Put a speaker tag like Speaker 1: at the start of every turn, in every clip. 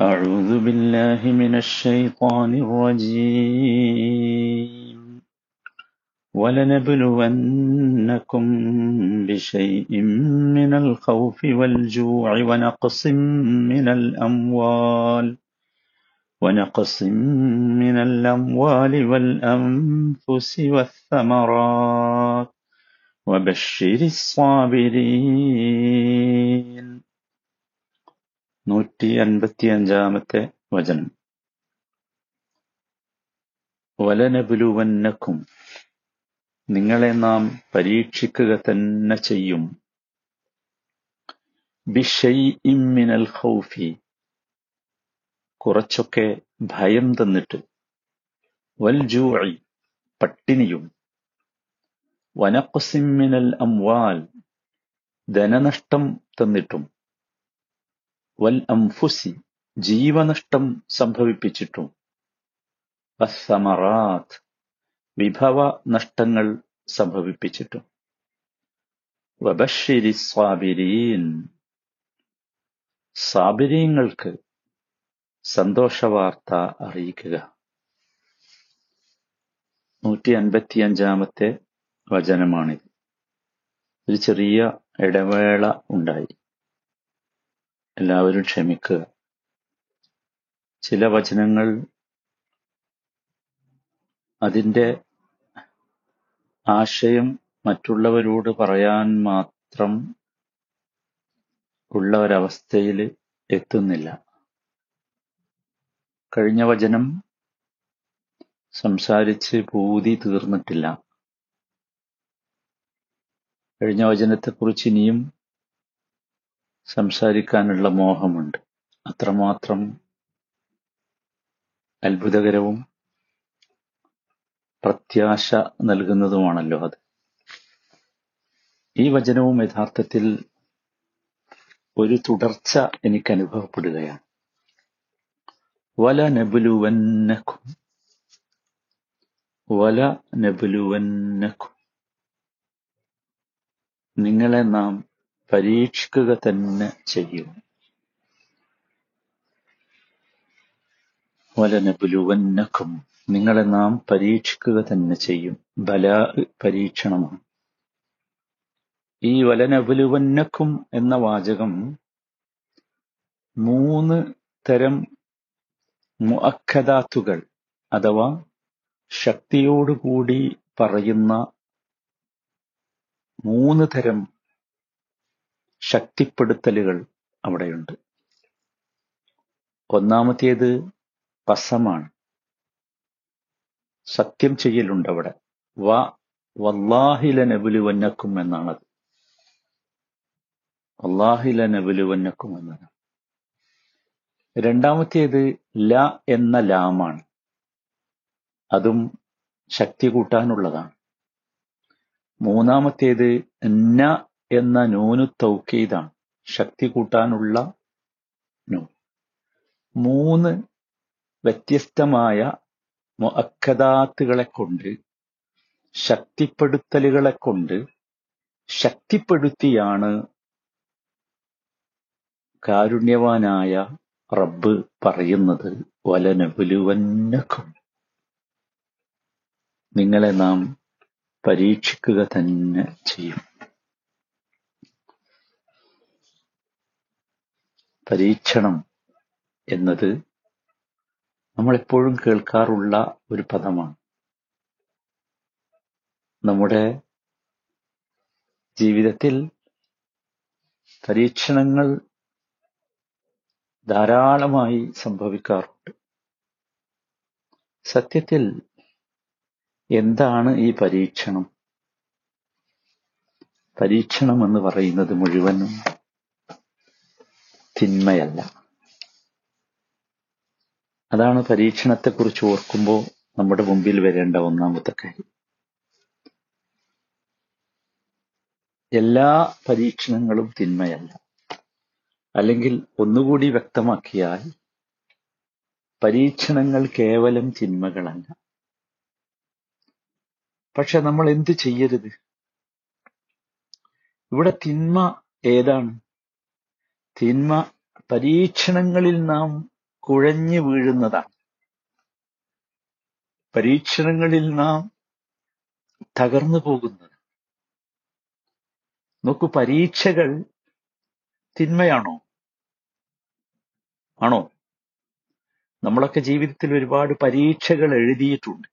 Speaker 1: أعوذ بالله من الشيطان الرجيم. ولنبلونكم بشيء من الخوف والجوع ونقص من الأموال ونقص من الأموال والأنفس والثمرات. وبشر الصابرين. നൂറ്റി അൻപത്തിയഞ്ചാമത്തെ വചനം. വലനബുലുവന്നക്കും. നിങ്ങളെ നാം പരീക്ഷിക്കുക തന്നെ ചെയ്യും. ബിഷൈഇമ്മിനൽ ഹൗഫി കുറച്ചൊക്കെ ഭയം തന്നിട്ട്. വൽ ജൂഇ. പട്ടിണിയും. വനക്കുസിമ്മിനൽ അംവാൽ. ധനനഷ്ടം തന്നിട്ടും. വൽ അംഫുസി ജീവനഷ്ടം സംഭവിപ്പിച്ചിട്ടും. വസ്സമറാത്ത് വിഭവ നഷ്ടങ്ങൾ സംഭവിപ്പിച്ചിട്ടും. വബഷിരി സ്വാബിരീൻ സാബിരീങ്ങൾക്ക് സന്തോഷവാർത്ത അറിയിക്കുക. നൂറ്റി അൻപത്തിയഞ്ചാമത്തെ വചനമാണിത്. ഒരു ചെറിയ ഇടവേള ഉണ്ടായി. എല്ലാവരും ക്ഷമിക്കുക. ചില വചനങ്ങൾ അതിന്റെ ആശയം മറ്റുള്ളവരോട് പറയാൻ മാത്രം ഉള്ള ഒരവസ്ഥയിൽ എത്തുന്നില്ല. കഴിഞ്ഞ വചനം സംസാരിച്ച് ഭൂതി തീർന്നിട്ടില്ല. കഴിഞ്ഞ വചനത്തെക്കുറിച്ച് ഇനിയും സംസാരിക്കാനുള്ള മോഹമുണ്ട്. അത്രമാത്രം അത്ഭുതകരവും പ്രത്യാശ നൽകുന്നതുമാണല്ലോ അത്. ഈ വചനവും യഥാർത്ഥത്തിൽ ഒരു തുടർച്ച എനിക്ക് അനുഭവപ്പെടുകയാണ് വല നബുലുവന്നക്കും വല നബുലുവന്നക്കും നിങ്ങളെ നാം പരീക്ഷിക്കുക തന്നെ ചെയ്യും. വലനബുലുവന്നക്കും നിങ്ങളെ നാം പരീക്ഷിക്കുക തന്നെ ചെയ്യും. ബല പരീക്ഷണമാണ്. ഈ വലനബുലുവന്നക്കും എന്ന വാചകം മൂന്ന് തരം മുഅക്കദാത്തുകൾ അഥവാ ശക്തിയോടുകൂടി പറയുന്ന മൂന്ന് തരം ശക്തിപ്പെടുത്തലുകൾ അവിടെയുണ്ട്. ഒന്നാമത്തേത് പസമാണ്. സത്യം ചെയ്യലുണ്ട് അവിടെ. വ വല്ലാഹില നബുലുവന്നക്കും എന്നാണത്. വല്ലാഹില നബുലുവന്നക്കും എന്നാണ്. രണ്ടാമത്തേത് ല എന്ന ലാമാണ്. അതും ശക്തി കൂട്ടാനുള്ളതാണ്. മൂന്നാമത്തേത് ന എന്ന നൂനു തൗക്കീദാണ്. ശക്തി കൂട്ടാനുള്ള നൂൻ. മൂന്ന് വ്യത്യസ്തമായ മുഅക്കദാത്തുകളെ കൊണ്ട് ശക്തിപ്പെടുത്തലുകളെ കൊണ്ട് ശക്തിപ്പെടുത്തിയാണ് കാരുണ്യവാനായ റബ്ബ് പറയുന്നത് വലനബുലുവന്നക്കും. നിങ്ങളെ നാം പരീക്ഷിക്കുക തന്നെ ചെയ്യും. പരീക്ഷണം എന്നത് നമ്മളെപ്പോഴും കേൾക്കാറുള്ള ഒരു പദമാണ്. നമ്മുടെ ജീവിതത്തിൽ പരീക്ഷണങ്ങൾ ധാരാളമായി സംഭവിക്കാറുണ്ട്. സത്യത്തിൽ എന്താണ് ഈ പരീക്ഷണം? പരീക്ഷണം എന്ന് പറയുന്നത് മുഴുവനും തിന്മയല്ല. അതാണ് പരീക്ഷണത്തെക്കുറിച്ച് ഓർക്കുമ്പോൾ നമ്മുടെ മുമ്പിൽ വരേണ്ട ഒന്നാമത്തെ കാര്യം. എല്ലാ പരീക്ഷണങ്ങളും തിന്മയല്ല. അല്ലെങ്കിൽ ഒന്നുകൂടി വ്യക്തമാക്കിയാൽ പരീക്ഷണങ്ങൾ കേവലം തിന്മകളല്ല. പക്ഷെ നമ്മൾ എന്ത് ചെയ്യരുത്? ഇവിടെ തിന്മ ഏതാണ്? തിന്മ പരീക്ഷണങ്ങളിൽ നാം കുഴഞ്ഞു വീഴുന്നതാണ്. പരീക്ഷണങ്ങളിൽ നാം തകർന്നു പോകുന്നത്. നോക്കൂ പരീക്ഷകൾ തിന്മയാണോ? ആണോ? നമ്മളൊക്കെ ജീവിതത്തിൽ ഒരുപാട് പരീക്ഷകൾ എഴുതിയിട്ടുണ്ട്.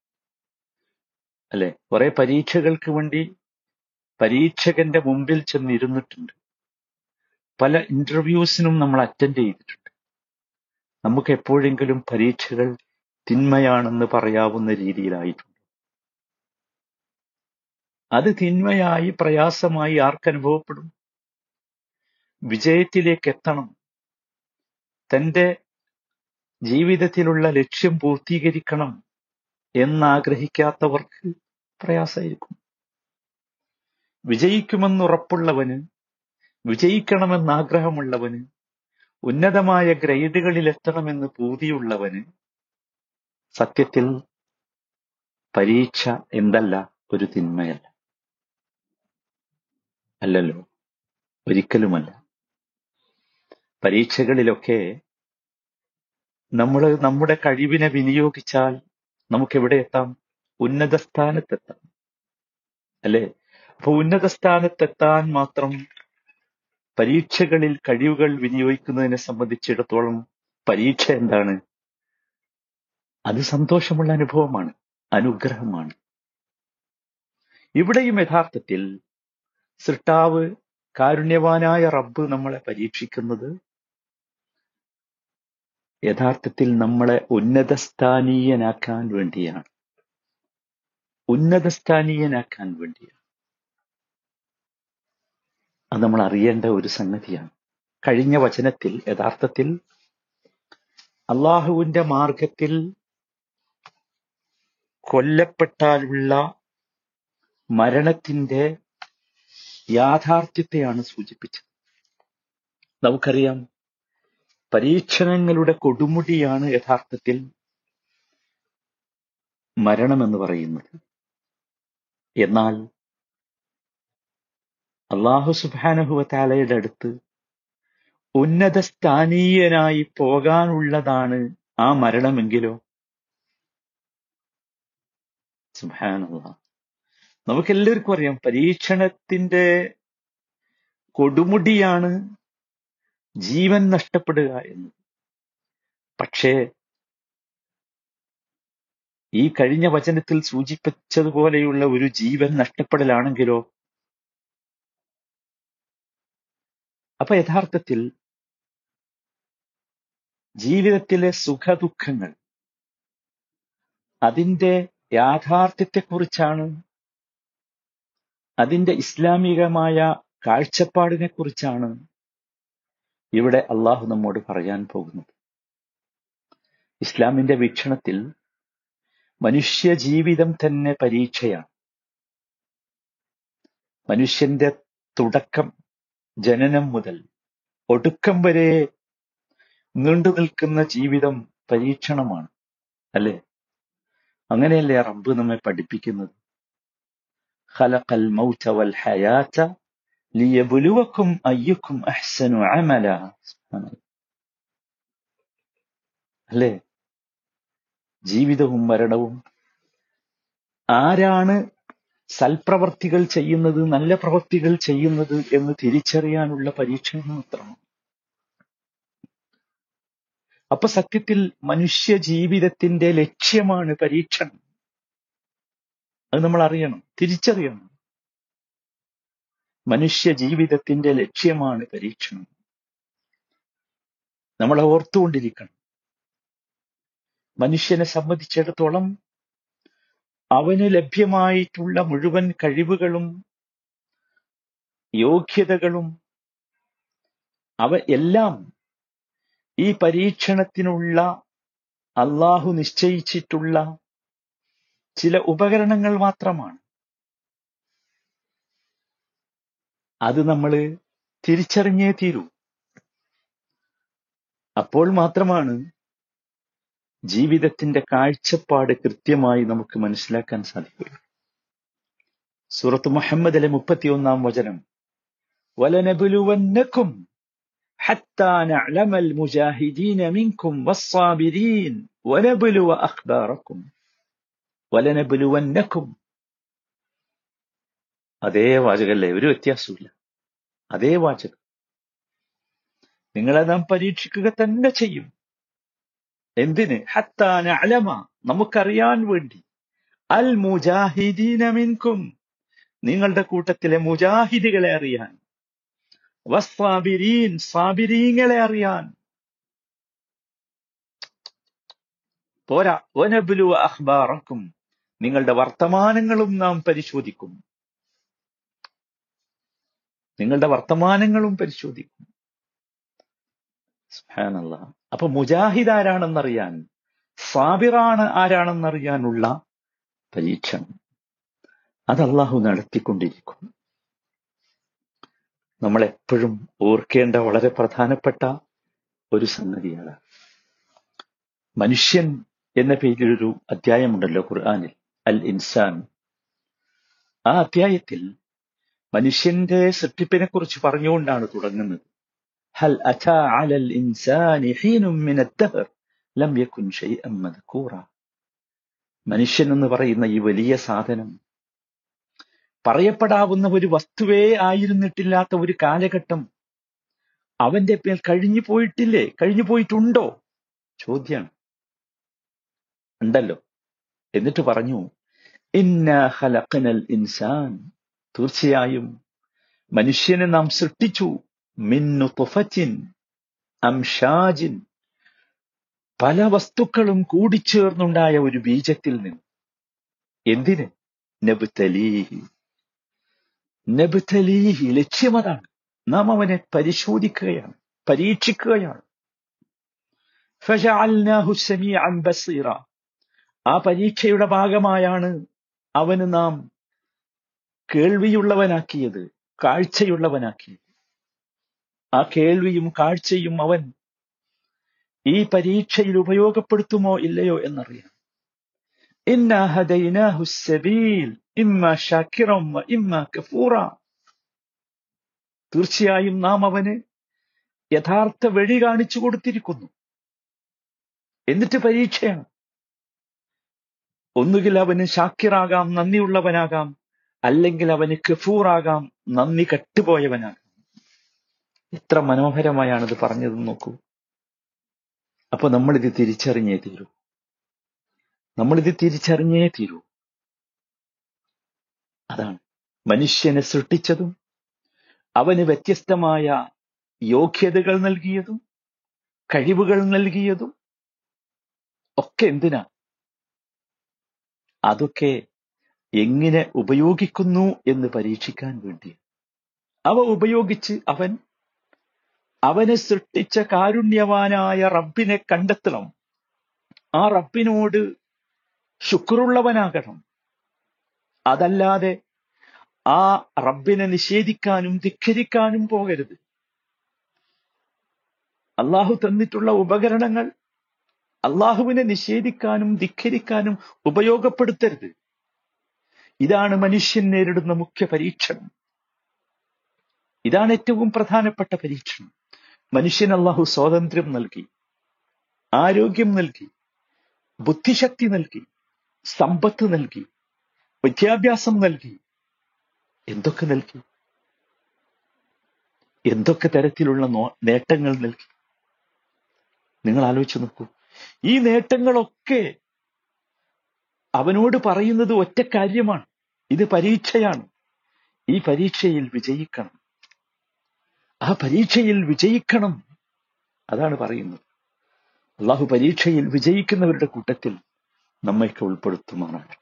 Speaker 1: അല്ലെ? കുറെ പരീക്ഷകൾക്ക് വേണ്ടി പരീക്ഷകന്റെ മുമ്പിൽ ചെന്നിരുന്നിട്ടുണ്ട്. പല ഇന്റർവ്യൂസിനും നമ്മൾ അറ്റൻഡ് ചെയ്തിട്ടുണ്ട്. നമുക്ക് എപ്പോഴെങ്കിലും പരീക്ഷകൾ തിന്മയാണെന്ന് പറയാവുന്ന രീതിയിലായിട്ടുണ്ട്. അത് തിന്മയായി പ്രയാസമായി ആർക്കനുഭവപ്പെടും വിജയത്തിലേക്ക് എത്തണം. തന്റെ ജീവിതത്തിലുള്ള ലക്ഷ്യം പൂർത്തീകരിക്കണം എന്നാഗ്രഹിക്കാത്തവർക്ക് പ്രയാസമായിരിക്കും. വിജയിക്കുമെന്നുറപ്പുള്ളവന് വിജയിക്കണമെന്നാഗ്രഹമുള്ളവന് ഉന്നതമായ ഗ്രേഡുകളിൽ എത്തണമെന്ന് പൂതിയുള്ളവന് സത്യത്തിൽ പരീക്ഷ എന്തല്ല ഒരു തിന്മയല്ല. അല്ലല്ലോ ഒരിക്കലുമല്ല. പരീക്ഷകളിലൊക്കെ നമ്മൾ നമ്മുടെ കഴിവിനെ വിനിയോഗിച്ചാൽ നമുക്ക് എവിടെ എത്താം? ഉന്നത സ്ഥാനത്തെത്താം അല്ലേ? അപ്പൊ ഉന്നത സ്ഥാനത്തെത്താൻ മാത്രം പരീക്ഷകളിൽ കഴിവുകൾ വിനിയോഗിക്കുന്നതിനെ സംബന്ധിച്ചിടത്തോളം പരീക്ഷ എന്താണ്? അത് സന്തോഷമുള്ള അനുഭവമാണ് അനുഗ്രഹമാണ്. ഇവിടെയും യഥാർത്ഥത്തിൽ സൃഷ്ടാവ് കാരുണ്യവാനായ റബ്ബ് നമ്മളെ പരീക്ഷിക്കുന്നത് യഥാർത്ഥത്തിൽ നമ്മളെ ഉന്നതസ്ഥാനീയനാക്കാൻ വേണ്ടിയാണ്. ഉന്നതസ്ഥാനീയനാക്കാൻ വേണ്ടിയാണ്. അത് നമ്മൾ അറിയേണ്ട ഒരു സംഗതിയാണ്. കഴിഞ്ഞ വചനത്തിൽ യഥാർത്ഥത്തിൽ അള്ളാഹുവിന്റെ മാർഗത്തിൽ കൊല്ലപ്പെട്ടാലുള്ള മരണത്തിന്റെ യാഥാർത്ഥ്യത്തെയാണ് സൂചിപ്പിച്ചത്. നമുക്കറിയാം പരീക്ഷണങ്ങളുടെ കൊടുമുടിയാണ് യഥാർത്ഥത്തിൽ മരണമെന്ന് പറയുന്നത്. എന്നാൽ അള്ളാഹു സുബാനഹുവത്താലയുടെ അടുത്ത് ഉന്നത സ്ഥാനീയനായി പോകാനുള്ളതാണ് ആ മരണമെങ്കിലോ? സുബാനുള്ള നമുക്കെല്ലാവർക്കും അറിയാം പരീക്ഷണത്തിന്റെ കൊടുമുടിയാണ് ജീവൻ നഷ്ടപ്പെടുക എന്ന്. പക്ഷേ ഈ കഴിഞ്ഞ വചനത്തിൽ സൂചിപ്പിച്ചതുപോലെയുള്ള ഒരു ജീവൻ നഷ്ടപ്പെടലാണെങ്കിലോ? അപ്പൊ യഥാർത്ഥത്തിൽ ജീവിതത്തിലെ സുഖദുഃഖങ്ങൾ അതിന്റെ യാഥാർത്ഥ്യത്തെക്കുറിച്ചാണ് അതിന്റെ ഇസ്ലാമികമായ കാഴ്ചപ്പാടിനെ കുറിച്ചാണ് ഇവിടെ അള്ളാഹു നമ്മോട് പറയാൻ പോകുന്നത്. ഇസ്ലാമിന്റെ വീക്ഷണത്തിൽ മനുഷ്യ ജീവിതം തന്നെ പരീക്ഷയാണ്. മനുഷ്യന്റെ തുടക്കം ജനനം മുതൽ ഒടുക്കം വരെ നീണ്ടു നിൽക്കുന്ന ജീവിതം പരീക്ഷണമാണ് അല്ലെ? അങ്ങനെയല്ലേ റബ്ബ് നമ്മെ പഠിപ്പിക്കുന്നത്? ഖലഖൽ മൗത വൽ ഹയാത ലിയബ്ലുവക്കും അയ്യക്കും അഹ്സനു അമല. അല്ലേ? ജീവിതവും മരണവും ആരാണ് സൽപ്രവർത്തികൾ ചെയ്യുന്നത് നല്ല പ്രവൃത്തികൾ ചെയ്യുന്നത് എന്ന് തിരിച്ചറിയാനുള്ള പരീക്ഷണം മാത്രമാണ്. അപ്പൊ സത്യത്തിൽ മനുഷ്യ ജീവിതത്തിന്റെ ലക്ഷ്യമാണ് പരീക്ഷണം. അത് നമ്മൾ അറിയണം തിരിച്ചറിയണം. മനുഷ്യ ജീവിതത്തിന്റെ ലക്ഷ്യമാണ് പരീക്ഷണം. നമ്മൾ ഓർത്തുകൊണ്ടിരിക്കണം. മനുഷ്യനെ സംബന്ധിച്ചിടത്തോളം അവന് ലഭ്യമായിട്ടുള്ള മുഴുവൻ കഴിവുകളും യോഗ്യതകളും അവ എല്ലാം ഈ പരീക്ഷണത്തിനുള്ള അള്ളാഹു നിശ്ചയിച്ചിട്ടുള്ള ചില ഉപകരണങ്ങൾ മാത്രമാണ്. അത് നമ്മൾ തിരിച്ചറിഞ്ഞേ തീരൂ. അപ്പോൾ മാത്രമാണ് ജീവിതത്തിന്റെ കാഴ്ചപ്പാട് കൃത്യമായി നമുക്ക് മനസ്സിലാക്കാൻ സാധിക്കുക സൂറത്ത് മുഹമ്മദിലെ മുപ്പത്തിയൊന്നാം വചനം വലനബുലുവന്നക്കും حتى نعلم المجاهدين منكم والصابرين ونبلو أخباركم ولنبلونكم അതേ വാചകല്ലേ ഒരു വ്യത്യാസമില്ല അതേ വാചകം നിങ്ങളെ നാം പരീക്ഷിക്കുക തന്നെ ചെയ്യും എന്തിന്? ഹത്താന നമുക്കറിയാൻ വേണ്ടി. അൽ മുജാഹിദീന മിൻകും നിങ്ങളുടെ കൂട്ടത്തിലെ മുജാഹിദികളെ അറിയാൻ. വസ്സാബിരീൻ സാബിരീങ്ങളെ അറിയാൻ. പോരാ. ഒനബുലു അഖ്ബാറക്കും നിങ്ങളുടെ വർത്തമാനങ്ങളും നാം പരിശോധിക്കും. നിങ്ങളുടെ വർത്തമാനങ്ങളും പരിശോധിക്കും. സുബ്ഹാനല്ലാഹ്. അപ്പൊ മുജാഹിദ് ആരാണെന്നറിയാൻ സാബിറാണ് ആരാണെന്നറിയാനുള്ള പരീക്ഷണം. അത് അള്ളാഹു നടത്തിക്കൊണ്ടിരിക്കും. നമ്മൾ എപ്പോഴും ഓർക്കേണ്ട വളരെ പ്രധാനപ്പെട്ട ഒരു സംഗതിയാണ്. മനുഷ്യൻ എന്ന പേരിലൊരു അധ്യായമുണ്ടല്ലോ ഖുർആാനിൽ അൽ ഇൻസാൻ ആ അധ്യായത്തിൽ മനുഷ്യന്റെ സൃഷ്ടിപ്പിനെ കുറിച്ച് പറഞ്ഞുകൊണ്ടാണ് തുടങ്ങുന്നത്. ഹൽ അറ്റാ അലൽ ഇൻസാനി ഹീനും മിന الدهر ലം യകുൻ ഷൈഅൻ മദ്കൂറ മനുഷ്യൻ എന്ന് പറയുന്ന ഈ വലിയ സാധനം പറയപ്പെടാവുന്ന ഒരു വസ്തുവേ ആയിരുന്നിട്ടില്ലാത്ത ഒരു കാലഘട്ടം അവന്റെ മേൽ കഴിഞ്ഞു പോയിട്ടില്ലേ കഴിഞ്ഞു പോയിട്ടുണ്ടോ ചോദ്യാണ് ഉണ്ടല്ലോ എന്നിട്ട് പറഞ്ഞു ഇന്ന ഖലഖനൽ ഇൻസാൻ തീർച്ചയായും മനുഷ്യനെ നാം സൃഷ്ടിച്ചു തുഫറ്റിൻ അംഷാജിൻ. പല വസ്തുക്കളും കൂടിച്ചേർന്നുണ്ടായ ഒരു ബീജത്തിൽ നിന്ന്. എന്തിന്? നബുത്തലീഹി നബുത്തലീഹി ലക്ഷ്യമതാണ്. നാം അവനെ പരിശോധിക്കുകയാണ് പരീക്ഷിക്കുകയാണ്. ബസീറ. ആ പരീക്ഷയുടെ ഭാഗമായാണ് അവന് നാം കേൾവിയുള്ളവനാക്കിയത് കാഴ്ചയുള്ളവനാക്കിയത്. ആ കേൾവിയും കാഴ്ചയും അവൻ ഈ പരീക്ഷയിൽ ഉപയോഗപ്പെടുത്തുമോ ഇല്ലയോ എന്നറിയാം തീർച്ചയായും നാം അവന് യഥാർത്ഥ വഴി കാണിച്ചു കൊടുത്തിരിക്കുന്നു. എന്നിട്ട് പരീക്ഷയാണ്. ഒന്നുകിൽ അവന് ഷാക്കിറാകാം നന്ദിയുള്ളവനാകാം അല്ലെങ്കിൽ അവന് കഫൂറാകാം നന്ദി കെട്ടുപോയവനാകാം. എത്ര മനോഹരമായാണിത് പറഞ്ഞത് നോക്കൂ. അപ്പൊ നമ്മളിത് തിരിച്ചറിഞ്ഞേ തീരൂ. നമ്മളിത് തിരിച്ചറിഞ്ഞേ തീരൂ. അതാണ്. മനുഷ്യനെ സൃഷ്ടിച്ചതും അവന് വ്യത്യസ്തമായ യോഗ്യതകൾ നൽകിയതും കഴിവുകൾ നൽകിയതും ഒക്കെ എന്തിനാ? അതൊക്കെ എങ്ങനെ ഉപയോഗിക്കുന്നു എന്ന് പരീക്ഷിക്കാൻ വേണ്ടി അവ ഉപയോഗിച്ച് അവൻ അവനെ സൃഷ്ടിച്ച കാരുണ്യവാനായ റബ്ബിനെ കണ്ടെത്തണം. ആ റബ്ബിനോട് ശുക്രുള്ളവനാകണം. അതല്ലാതെ ആ റബ്ബിനെ നിഷേധിക്കാനും ധിക്കരിക്കാനും പോകരുത്. അള്ളാഹു തന്നിട്ടുള്ള ഉപകരണങ്ങൾ അള്ളാഹുവിനെ നിഷേധിക്കാനും ധിക്കരിക്കാനും ഉപയോഗപ്പെടുത്തരുത്. ഇതാണ് മനുഷ്യൻ നേരിടുന്ന മുഖ്യ പരീക്ഷണം. ഇതാണ് ഏറ്റവും പ്രധാനപ്പെട്ട പരീക്ഷണം. മനുഷ്യൻ അള്ളാഹു സ്വാതന്ത്ര്യം നൽകി ആരോഗ്യം നൽകി ബുദ്ധിശക്തി നൽകി സമ്പത്ത് നൽകി വിദ്യാഭ്യാസം നൽകി. എന്തൊക്കെ നൽകി? എന്തൊക്കെ തരത്തിലുള്ള നേട്ടങ്ങൾ നൽകി? നിങ്ങൾ ആലോചിച്ച് നോക്കൂ. ഈ നേട്ടങ്ങളൊക്കെ അവനോട് പറയുന്നത് ഒറ്റ കാര്യമാണ്. ഇത് പരീക്ഷയാണ്. ഈ പരീക്ഷയിൽ വിജയിക്കണം. ആ പരീക്ഷയിൽ വിജയിക്കണം. അതാണ് പറയുന്നത്. അള്ളാഹു പരീക്ഷയിൽ വിജയിക്കുന്നവരുടെ കൂട്ടത്തിൽ നമ്മയൊക്കെ ഉൾപ്പെടുത്തുമാറാകട്ടെ.